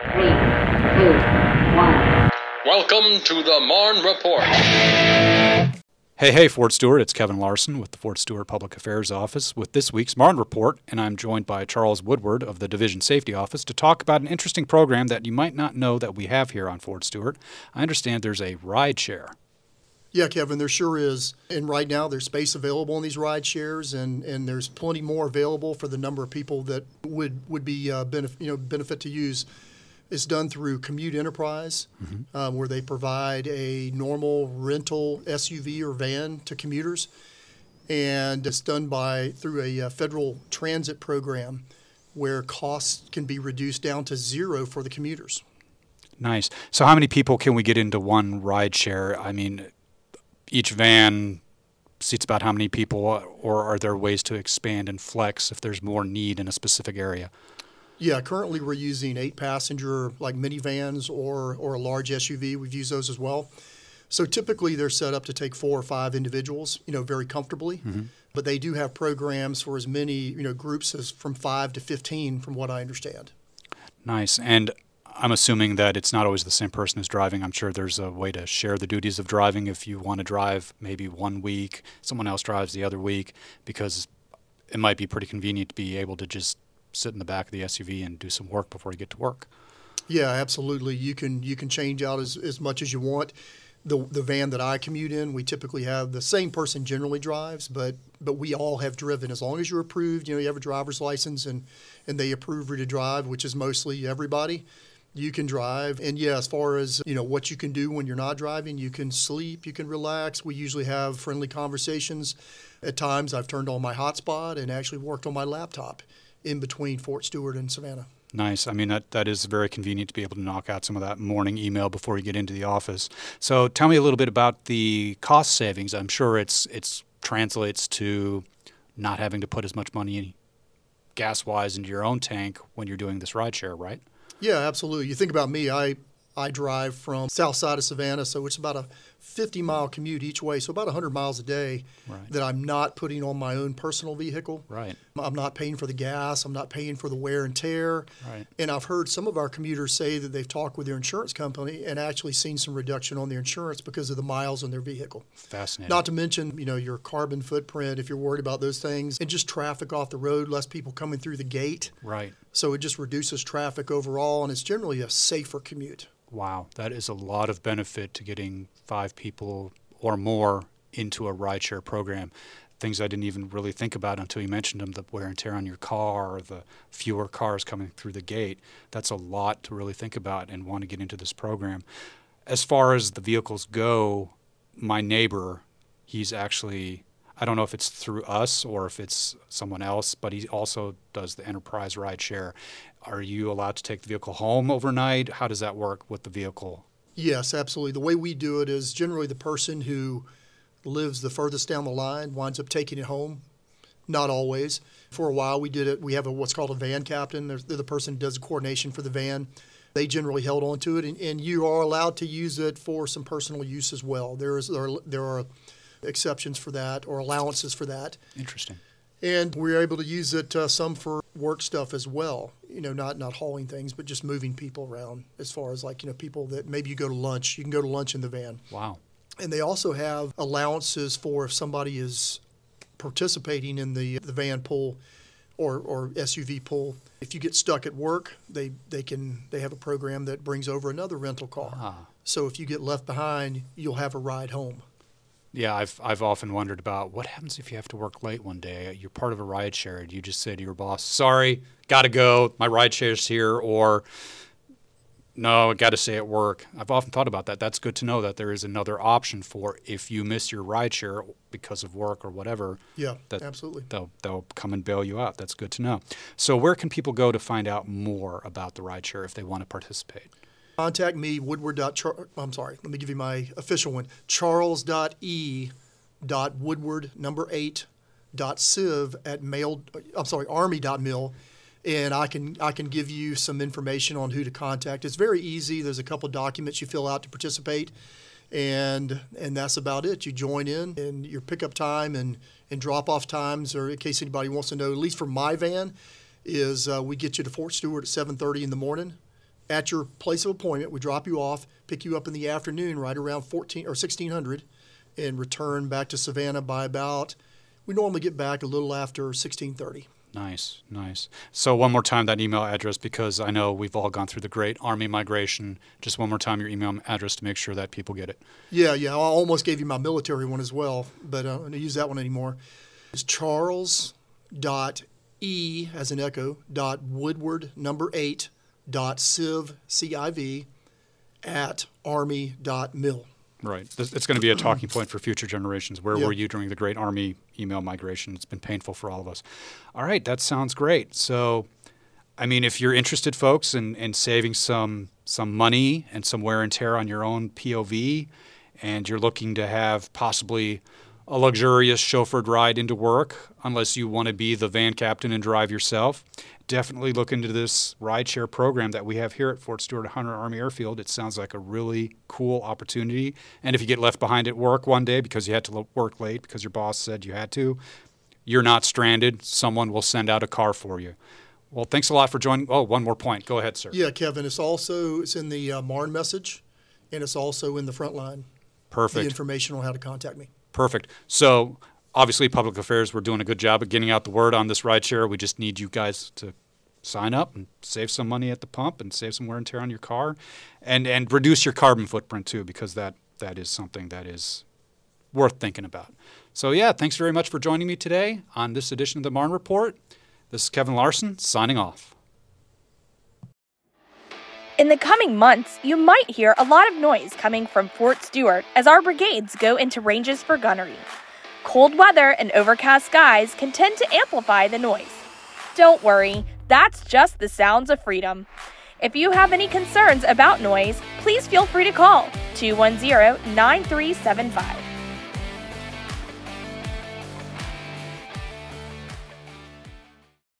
Three, two, one. Welcome to the Marne Report. Hey, hey, Fort Stewart. It's Kevin Larson with the Fort Stewart Public Affairs Office with this week's Marne Report, and I'm joined by Charles Woodward of the Division Safety Office to talk about an interesting program that you might not know that we have here on Fort Stewart. I understand there's a ride share. Yeah, Kevin, there sure is. And right now, there's space available in these ride shares, and, and there's plenty more available for the number of people that would would be uh, benef- you know benefit to use. It's done through Commute Enterprise, um, where they provide a normal rental SUV or van to commuters, and it's done by through a uh, federal transit program, where costs can be reduced down to zero for the commuters. Nice. So, how many people can we get into one ride share? I mean, each van seats about how many people, or are there ways to expand and flex if there's more need in a specific area? Yeah, currently we're using eight passenger like minivans or or a large SUV. We've used those as well. So typically they're set up to take four or five individuals, you know, very comfortably. Mm-hmm. But they do have programs for as many, you know, groups as from five to fifteen, from what I understand. Nice. And I'm assuming that it's not always the same person who's driving. I'm sure there's a way to share the duties of driving if you want to drive maybe one week, someone else drives the other week, because it might be pretty convenient to be able to just sit in the back of the SUV and do some work before you get to work. Yeah, absolutely. You can you can change out as, as much as you want. The the van that I commute in, we typically have the same person generally drives, but but we all have driven as long as you're approved. You know, you have a driver's license and and they approve you to drive, which is mostly everybody. You can drive, and yeah, as far as you know, what you can do when you're not driving, you can sleep, you can relax. We usually have friendly conversations. At times, I've turned on my hotspot and actually worked on my laptop in between Fort Stewart and Savannah. Nice. I mean, that, that is very convenient to be able to knock out some of that morning email before you get into the office. So tell me a little bit about the cost savings. I'm sure it's it's translates to not having to put as much money gas wise into your own tank when you're doing this ride share, right? Yeah, absolutely. You think about me, I I drive from south side of Savannah, so it's about a 50 mile commute each way, so about 100 miles a day Right. that I'm not putting on my own personal vehicle. Right. I'm not paying for the gas, I'm not paying for the wear and tear. Right. And I've heard some of our commuters say that they've talked with their insurance company and actually seen some reduction on their insurance because of the miles on their vehicle. Fascinating. Not to mention, you know, your carbon footprint if you're worried about those things, and just traffic off the road, less people coming through the gate. right. So it just reduces traffic overall, and it's generally a safer commute. Wow, that is a lot of benefit to getting five people or more into a rideshare program. Things I didn't even really think about until you mentioned them the wear and tear on your car, or the fewer cars coming through the gate. That's a lot to really think about and want to get into this program. As far as the vehicles go, my neighbor, he's actually, I don't know if it's through us or if it's someone else, but he also does the enterprise ride share. Are you allowed to take the vehicle home overnight? How does that work with the vehicle? Yes, absolutely. The way we do it is generally the person who lives the furthest down the line winds up taking it home. Not always. For a while, we did it. We have a, what's called a van captain. They're, they're the person who does the coordination for the van. They generally held on to it, and, and you are allowed to use it for some personal use as well. There is there are, there are exceptions for that or allowances for that. Interesting. And we are able to use it uh, some for work stuff as well. You know, not not hauling things, but just moving people around. As far as like you know, people that maybe you go to lunch, you can go to lunch in the van. Wow. And they also have allowances for if somebody is participating in the the van pool or, or SUV pool. If you get stuck at work, they, they can they have a program that brings over another rental car. Ah. So if you get left behind, you'll have a ride home. Yeah, I've I've often wondered about what happens if you have to work late one day. You're part of a ride share. Do you just say to your boss, "Sorry, got to go. My ride share's here," or "No, I got to stay at work." I've often thought about that. That's good to know that there is another option for if you miss your ride share because of work or whatever. Yeah, that absolutely. They'll they'll come and bail you out. That's good to know. So where can people go to find out more about the ride share if they want to participate? Contact me, Woodward. I'm sorry, let me give you my official one charles.e.woodward, number eight, dot civ at mail, I'm sorry, army.mil. And I can I can give you some information on who to contact. It's very easy. There's a couple documents you fill out to participate, and and that's about it. You join in, and your pickup time and and drop off times, or in case anybody wants to know, at least for my van, is uh, we get you to Fort Stewart at 7:30 in the morning at your place of appointment. We drop you off, pick you up in the afternoon, right around 14 or 1600, and return back to Savannah by about. We normally get back a little after 1630. Nice, nice. So one more time that email address because I know we've all gone through the great army migration. Just one more time your email address to make sure that people get it. Yeah, yeah. I almost gave you my military one as well, but uh, I don't use that one anymore. It's Charles dot E as an echo dot Woodward number eight civ civ at army dot mil. Right. It's going to be a talking point for future generations. Where Yeah. were you during the Great Army email migration? It's been painful for all of us. All right, that sounds great. So, I mean, if you're interested, folks, in, in saving some some money and some wear and tear on your own POV, and you're looking to have possibly a luxurious chauffeured ride into work, unless you want to be the van captain and drive yourself, definitely look into this rideshare program that we have here at Fort Stewart Hunter Army Airfield. It sounds like a really cool opportunity. And if you get left behind at work one day because you had to work late because your boss said you had to, you're not stranded. Someone will send out a car for you. Well, thanks a lot for joining. Oh, one more point. Go ahead, sir. Yeah, Kevin. It's also it's in the uh, Marne message, and it's also in the front line. The Perfect. information on how to contact me. Perfect. So, obviously, public affairs, we're doing a good job of getting out the word on this rideshare. We just need you guys to sign up and save some money at the pump and save some wear and tear on your car and, and reduce your carbon footprint too, because that, that is something that is worth thinking about. So, yeah, thanks very much for joining me today on this edition of the Marne Report. This is Kevin Larson signing off. In the coming months, you might hear a lot of noise coming from Fort Stewart as our brigades go into ranges for gunnery. Cold weather and overcast skies can tend to amplify the noise. Don't worry, that's just the sounds of freedom. If you have any concerns about noise, please feel free to call 210 9375.